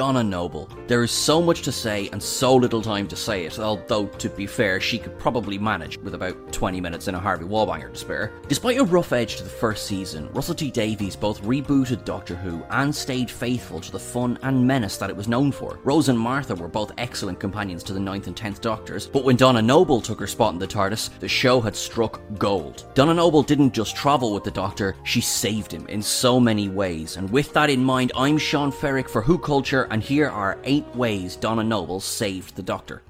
Donna Noble. There is so much to say and so little time to say it, although, to be fair, she could probably manage with about 20 minutes in a Harvey Wallbanger to spare. Despite a rough edge to the first season, Russell T Davies both rebooted Doctor Who and stayed faithful to the fun and menace that it was known for. Rose and Martha were both excellent companions to the 9th and 10th Doctors, but when Donna Noble took her spot in the TARDIS, the show had struck gold. Donna Noble didn't just travel with the Doctor, she saved him in so many ways, and with that in mind, I'm Sean Ferrick for Who Culture and here are 8 ways Donna Noble saved the Doctor.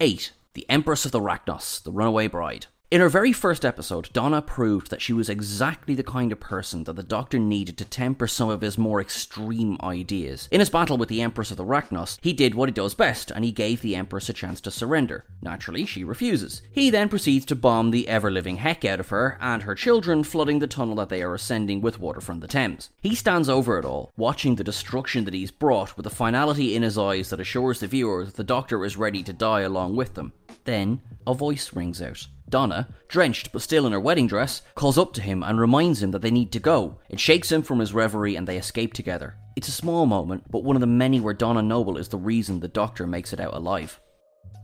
8. The Empress of the Racnoss, the Runaway Bride. In her very first episode, Donna proved that she was exactly the kind of person that the Doctor needed to temper some of his more extreme ideas. In his battle with the Empress of the Racnoss, he did what he does best, and he gave the Empress a chance to surrender. Naturally, she refuses. He then proceeds to bomb the ever living heck out of her and her children, flooding the tunnel that they are ascending with water from the Thames. He stands over it all, watching the destruction that he's brought with a finality in his eyes that assures the viewer that the Doctor is ready to die along with them. Then, a voice rings out. Donna, drenched but still in her wedding dress, calls up to him and reminds him that they need to go. It shakes him from his reverie and they escape together. It's a small moment, but one of the many where Donna Noble is the reason the Doctor makes it out alive.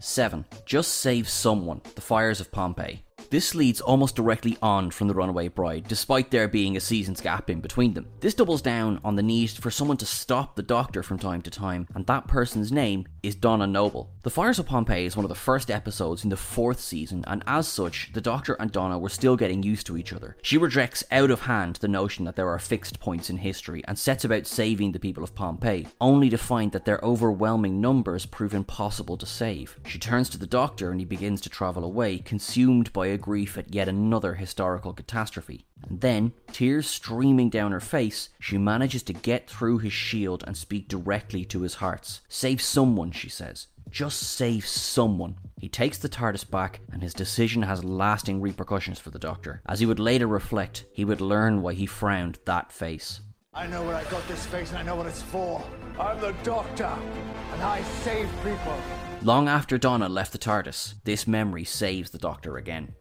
7. Just save someone. The fires of Pompeii. This leads almost directly on from The Runaway Bride, despite there being a season's gap in between them. This doubles down on the need for someone to stop the Doctor from time to time, and that person's name is Donna Noble. The Fires of Pompeii is one of the first episodes in the fourth season, and as such, the Doctor and Donna were still getting used to each other. She rejects out of hand the notion that there are fixed points in history and sets about saving the people of Pompeii, only to find that their overwhelming numbers prove impossible to save. She turns to the Doctor and he begins to travel away, consumed by a grief at yet another historical catastrophe. And then, tears streaming down her face, she manages to get through his shield and speak directly to his hearts. Save someone, she says. Just save someone. He takes the TARDIS back, and his decision has lasting repercussions for the Doctor. As he would later reflect, he would learn why he frowned that face. I know where I got this face and I know what it's for. I'm the doctor, and I save people. Long after Donna left the TARDIS, this memory saves the Doctor again.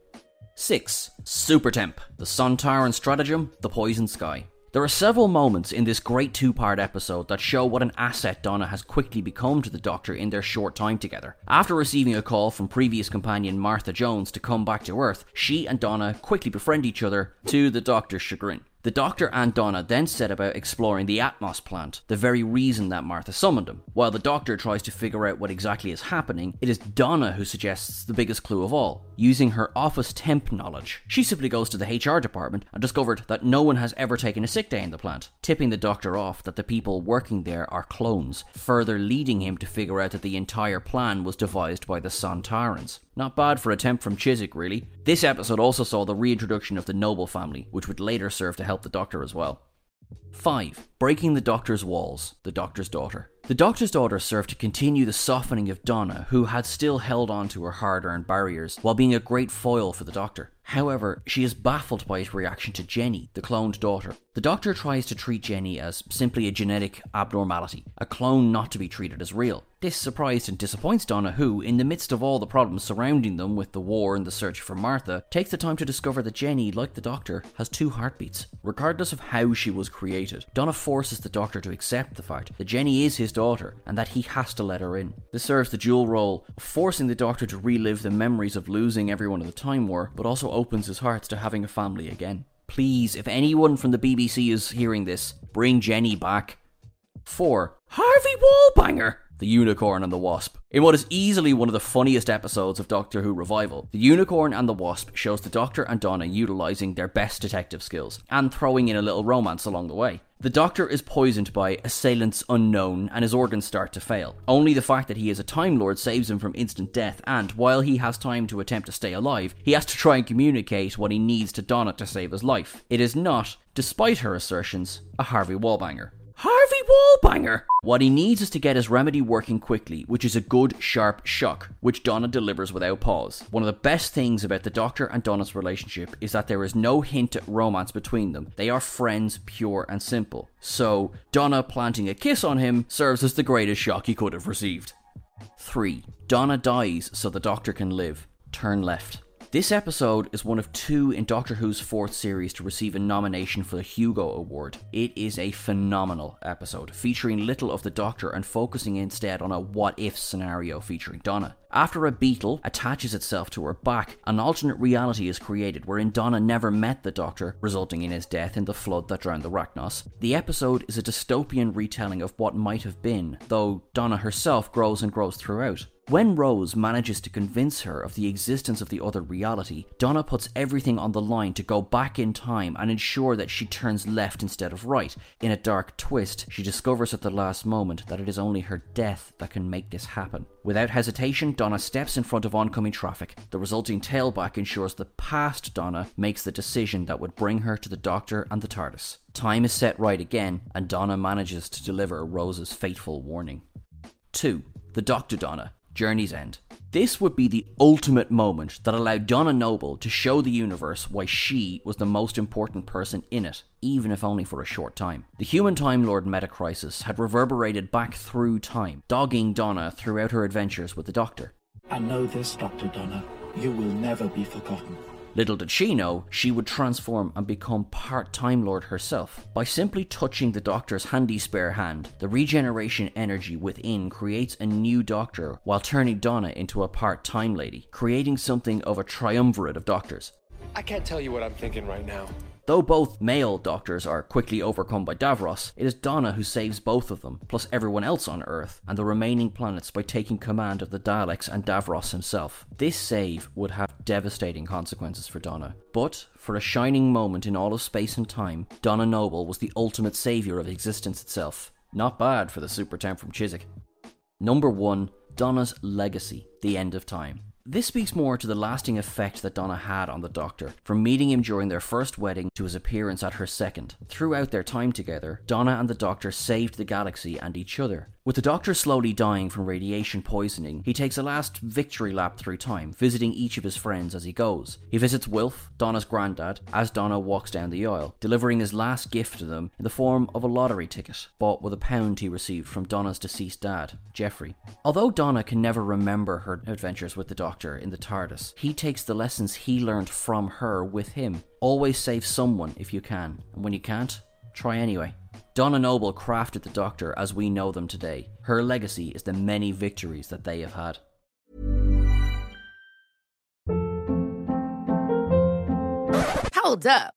6. Super Temp, the Sontaran Stratagem, the Poison Sky. There are several moments in this great two part episode that show what an asset Donna has quickly become to the Doctor in their short time together. After receiving a call from previous companion Martha Jones to come back to Earth, she and Donna quickly befriend each other to the Doctor's chagrin. The Doctor and Donna then set about exploring the Atmos plant, the very reason that Martha summoned him. While the Doctor tries to figure out what exactly is happening, it is Donna who suggests the biggest clue of all. Using her office temp knowledge, she simply goes to the HR department and discovered that no one has ever taken a sick day in the plant, tipping the Doctor off that the people working there are clones, further leading him to figure out that the entire plan was devised by the Sontarans. Not bad for a temp from Chiswick, really. This episode also saw the reintroduction of the Noble family, which would later serve to help the Doctor as well. 5. Breaking the Doctor's Walls, the Doctor's Daughter. The Doctor's Daughter served to continue the softening of Donna, who had still held on to her hard earned barriers, while being a great foil for the Doctor. However, she is baffled by his reaction to Jenny, the cloned daughter. The doctor tries to treat Jenny as simply a genetic abnormality, a clone not to be treated as real. This surprised and disappoints Donna, who, in the midst of all the problems surrounding them with the war and the search for Martha, takes the time to discover that Jenny, like the doctor, has two heartbeats. Regardless of how she was created, Donna forces the doctor to accept the fact that Jenny is his daughter and that he has to let her in. This serves the dual role of forcing the doctor to relive the memories of losing everyone in the Time War, but also opens his heart to having a family again. Please, if anyone from the BBC is hearing this, bring Jenny back. 4. Harvey Wallbanger! The Unicorn and the Wasp. In what is easily one of the funniest episodes of Doctor Who Revival, The Unicorn and the Wasp shows the Doctor and Donna utilising their best detective skills, and throwing in a little romance along the way. The Doctor is poisoned by assailants unknown and his organs start to fail. Only the fact that he is a Time Lord saves him from instant death, and while he has time to attempt to stay alive, he has to try and communicate what he needs to Donna to save his life. It is not, despite her assertions, a Harvey Wallbanger. Harvey Wallbanger! What he needs is to get his remedy working quickly, which is a good, sharp shock, which Donna delivers without pause. One of the best things about the Doctor and Donna's relationship is that there is no hint at romance between them. They are friends, pure and simple. So, Donna planting a kiss on him serves as the greatest shock he could have received. 3. Donna dies so the Doctor can live. Turn left. This episode is one of two in Doctor Who's fourth series to receive a nomination for the Hugo Award. It is a phenomenal episode, featuring little of the Doctor and focusing instead on a what if scenario featuring Donna. After a beetle attaches itself to her back, an alternate reality is created wherein Donna never met the Doctor, resulting in his death in the flood that drowned the Racnoss. The episode is a dystopian retelling of what might have been, though Donna herself grows and grows throughout. When Rose manages to convince her of the existence of the other reality, Donna puts everything on the line to go back in time and ensure that she turns left instead of right. In a dark twist, she discovers at the last moment that it is only her death that can make this happen. Without hesitation, Donna steps in front of oncoming traffic. The resulting tailback ensures the past Donna makes the decision that would bring her to the Doctor and the TARDIS. Time is set right again, and Donna manages to deliver Rose's fateful warning. 2. The Doctor Donna. Journey's End. This would be the ultimate moment that allowed Donna Noble to show the universe why she was the most important person in it, even if only for a short time. The human Time Lord meta crisis had reverberated back through time, dogging Donna throughout her adventures with the Doctor. I know this, Dr. Donna. You will never be forgotten. Little did she know, she would transform and become part Time Lord herself. By simply touching the Doctor's handy spare hand, the regeneration energy within creates a new Doctor while turning Donna into a part Time Lady, creating something of a triumvirate of Doctors. I can't tell you what I'm thinking right now. Though both male doctors are quickly overcome by Davros, it is Donna who saves both of them, plus everyone else on Earth and the remaining planets by taking command of the Daleks and Davros himself. This save would have devastating consequences for Donna, but for a shining moment in all of space and time, Donna Noble was the ultimate savior of existence itself. Not bad for the Super Temp from Chiswick. Number 1 Donna's Legacy The End of Time. This speaks more to the lasting effect that Donna had on the Doctor, from meeting him during their first wedding to his appearance at her second. Throughout their time together, Donna and the Doctor saved the galaxy and each other. With the Doctor slowly dying from radiation poisoning, he takes a last victory lap through time, visiting each of his friends as he goes. He visits Wilf, Donna's granddad, as Donna walks down the aisle, delivering his last gift to them in the form of a lottery ticket, bought with a pound he received from Donna's deceased dad, Geoffrey. Although Donna can never remember her adventures with the Doctor in the TARDIS, he takes the lessons he learned from her with him. Always save someone if you can, and when you can't, try anyway. Donna Noble crafted the Doctor as we know them today. Her legacy is the many victories that they have had. Hold up.